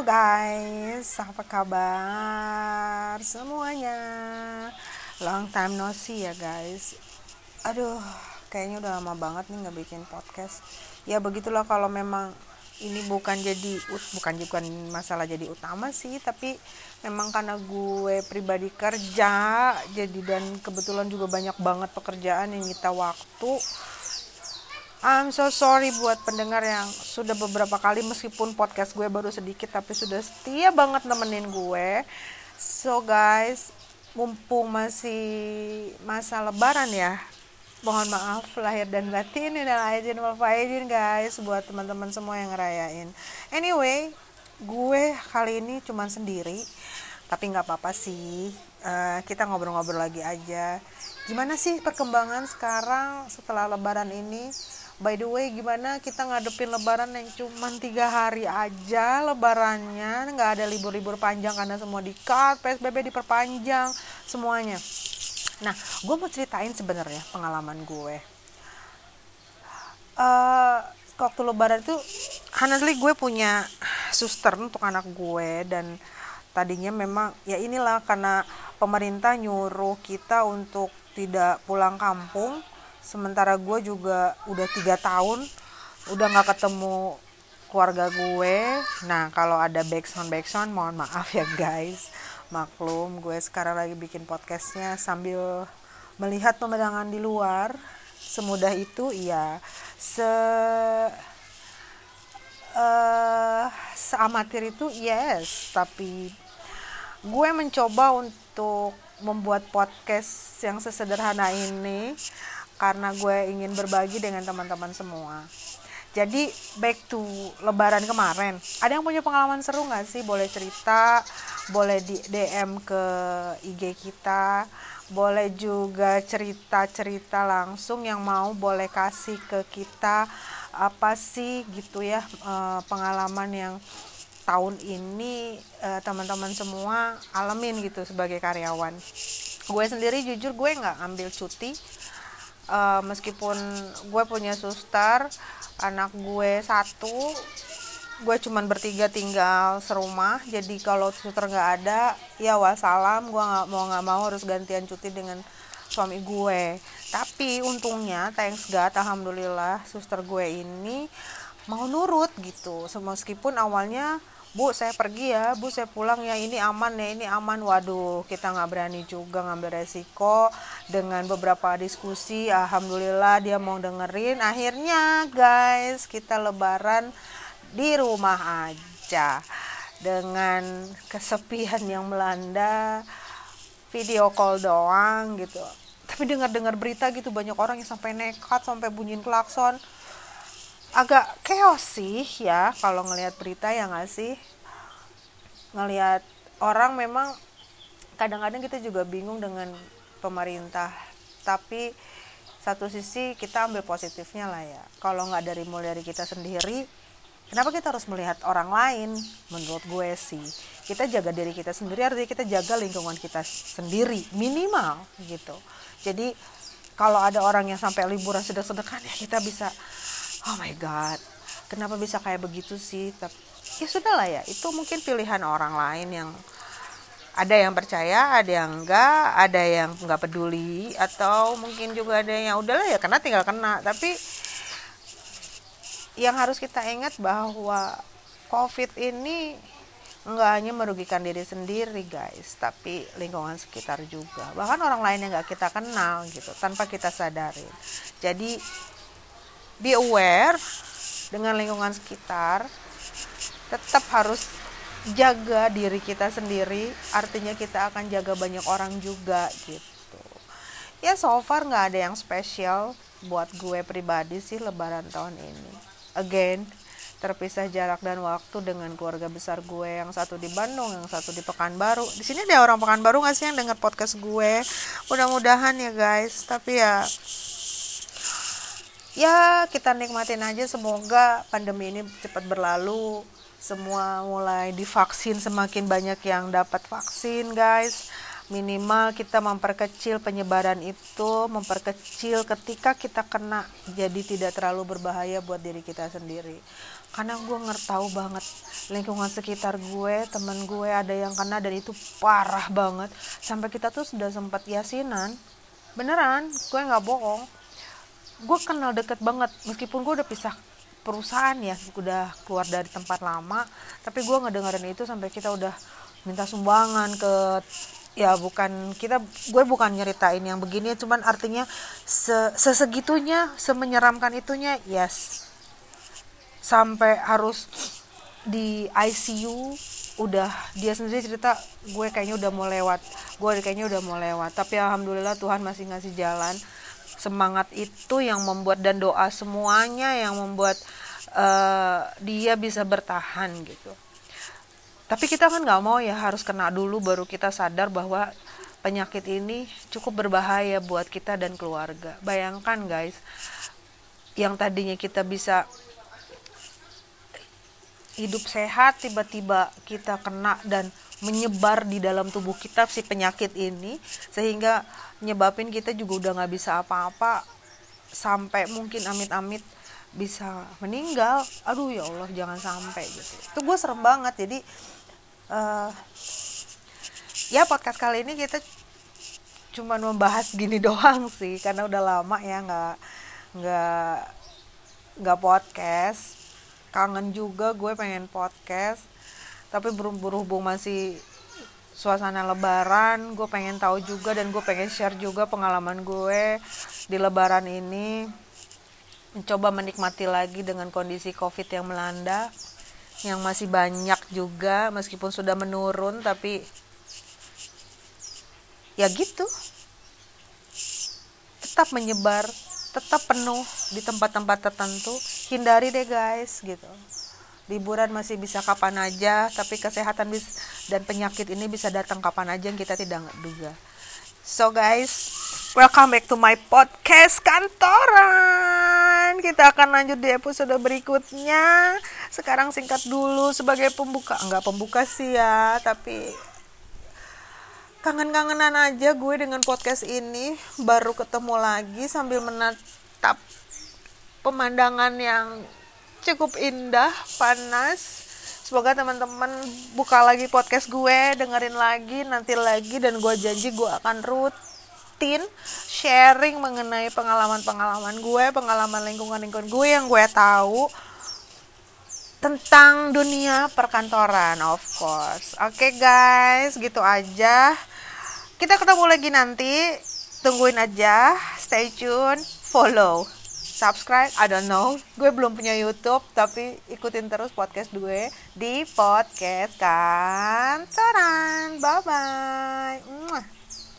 Guys, apa kabar semuanya? Long time no see ya guys. Aduh, kayaknya udah lama banget nih nggak bikin podcast. Ya begitulah kalau memang ini bukan jadi bukan bukan masalah jadi utama sih, tapi memang karena gue pribadi kerja, jadi dan kebetulan juga banyak banget pekerjaan yang kita waktu I'm so sorry buat pendengar yang sudah beberapa kali meskipun podcast gue baru sedikit tapi sudah setia banget nemenin gue. So guys, mumpung masih masa lebaran ya. Mohon maaf lahir dan batin dan izin wal faizin guys buat teman-teman semua yang ngerayain. Anyway, gue kali ini cuma sendiri tapi nggak apa-apa sih. Uh, kita ngobrol-ngobrol lagi aja. Gimana sih perkembangan sekarang setelah lebaran ini? By the way, gimana kita ngadepin lebaran yang cuma tiga hari aja lebarannya, nggak ada libur-libur panjang karena semua di cut, PSBB diperpanjang, semuanya. Nah, gue mau ceritain sebenarnya pengalaman gue. Uh, waktu lebaran itu, honestly gue punya suster untuk anak gue dan tadinya memang ya inilah karena pemerintah nyuruh kita untuk tidak pulang kampung sementara gue juga udah tiga tahun udah nggak ketemu keluarga gue. Nah kalau ada backsound backsound mohon maaf ya guys. Maklum gue sekarang lagi bikin podcastnya sambil melihat pemandangan di luar. Semudah itu iya. Se uh, seamatir itu yes. Tapi gue mencoba untuk membuat podcast yang sesederhana ini karena gue ingin berbagi dengan teman-teman semua. Jadi back to lebaran kemarin, ada yang punya pengalaman seru nggak sih? Boleh cerita, boleh di DM ke IG kita, boleh juga cerita-cerita langsung yang mau boleh kasih ke kita apa sih gitu ya eh, pengalaman yang tahun ini eh, teman-teman semua alamin gitu sebagai karyawan. Gue sendiri jujur gue nggak ambil cuti uh, meskipun gue punya suster anak gue satu gue cuman bertiga tinggal serumah. Jadi kalau suster nggak ada ya wassalam gue nggak mau nggak mau harus gantian cuti dengan suami gue. Tapi untungnya thanks God alhamdulillah suster gue ini mau nurut gitu. Meskipun awalnya bu saya pergi ya. Bu saya pulang ya. Ini aman ya ini aman. Waduh kita nggak berani juga ngambil resiko dengan beberapa diskusi. Alhamdulillah dia mau dengerin. Akhirnya guys kita lebaran di rumah aja dengan kesepian yang melanda. Video call doang gitu. Tapi dengar-dengar berita gitu banyak orang yang sampai nekat sampai bunyiin klakson agak chaos sih ya kalau ngelihat berita ya nggak sih? Ngelihat orang memang kadang-kadang kita juga bingung dengan pemerintah. Tapi satu sisi kita ambil positifnya lah ya. Kalau nggak dari mulai dari kita sendiri kenapa kita harus melihat orang lain? Menurut gue sih kita jaga diri kita sendiri artinya kita jaga lingkungan kita sendiri minimal gitu. Jadi kalau ada orang yang sampai liburan sedek-sedekan ya kita bisa oh my god. Kenapa bisa kayak begitu sih? Tapi ya sudah lah ya itu mungkin pilihan orang lain yang ada yang percaya ada yang enggak ada yang enggak peduli atau mungkin juga ada yang udahlah ya kena tinggal kena. Tapi yang harus kita ingat bahwa covid ini enggak hanya merugikan diri sendiri guys tapi lingkungan sekitar juga. Bahkan orang lain yang enggak kita kenal gitu tanpa kita sadarin. Jadi be aware dengan lingkungan sekitar tetap harus jaga diri kita sendiri artinya kita akan jaga banyak orang juga gitu ya so far nggak ada yang spesial buat gue pribadi sih lebaran tahun ini again terpisah jarak dan waktu dengan keluarga besar gue yang satu di Bandung, yang satu di Pekanbaru. Di sini ada orang Pekanbaru nggak sih yang dengar podcast gue? Mudah-mudahan ya guys. Tapi ya ya kita nikmatin aja. Semoga pandemi ini cepat berlalu. Semua mulai divaksin semakin banyak yang dapat vaksin guys. Minimal kita memperkecil penyebaran itu memperkecil ketika kita kena. Jadi tidak terlalu berbahaya buat diri kita sendiri. Karena gue ngerti tahu banget lingkungan sekitar gue temen gue ada yang kena dan itu parah banget. Sampai kita tuh sudah sempat yasinan. Beneran gue nggak bohong gue kenal deket banget meskipun gue udah pisah perusahaan ya udah keluar dari tempat lama tapi gue ngedengerin itu sampai kita udah minta sumbangan ke ya bukan kita gue bukan nyeritain yang begini cuman artinya se sesegitunya semenyeramkan itunya yes. Sampai harus di ICU udah dia sendiri cerita gue kayaknya udah mau lewat gue kayaknya udah mau lewat. Tapi alhamdulillah Tuhan masih ngasih jalan semangat itu yang membuat dan doa semuanya yang membuat uh, dia bisa bertahan gitu. Tapi kita kan nggak mau ya harus kena dulu baru kita sadar bahwa penyakit ini cukup berbahaya buat kita dan keluarga. Bayangkan guys yang tadinya kita bisa hidup sehat tiba-tiba kita kena dan menyebar di dalam tubuh kita si penyakit ini sehingga nyebabin kita juga udah nggak bisa apa-apa sampai mungkin amit-amit bisa meninggal. Aduh ya Allah jangan sampai gitu. Itu gue serem banget jadi uh, ya podcast kali ini kita cuma membahas gini doang sih karena udah lama ya nggak nggak nggak podcast. Kangen juga gue pengen podcast tapi berhubung masih suasana lebaran gue pengen tahu juga dan gue pengen share juga pengalaman gue di lebaran ini. Mencoba menikmati lagi dengan kondisi covid yang melanda yang masih banyak juga meskipun sudah menurun tapi ya gitu. Tetap menyebar tetap penuh di tempat-tempat tertentu. Hindari deh guys gitu liburan masih bisa kapan aja tapi kesehatan dan penyakit ini bisa datang kapan aja yang kita tidak duga. So guys welcome back to my podcast kantoran. Kita akan lanjut di episode berikutnya. Sekarang singkat dulu sebagai pembuka enggak pembuka sih ya tapi kangen-kangenan aja gue dengan podcast ini. Baru ketemu lagi sambil menatap pemandangan yang cukup indah panas. Semoga teman-teman buka lagi podcast gue dengerin lagi nanti lagi dan gue janji gue akan rutin sharing mengenai pengalaman-pengalaman gue pengalaman lingkungan-lingkungan gue yang gue tahu tentang dunia perkantoran of course. Oke okay, guys gitu aja. Kita ketemu lagi nanti. Tungguin aja. Stay tune. Follow subscribe I don't know. Gue belum punya YouTube tapi ikutin terus podcast gue di podcast kantoran. Bye bye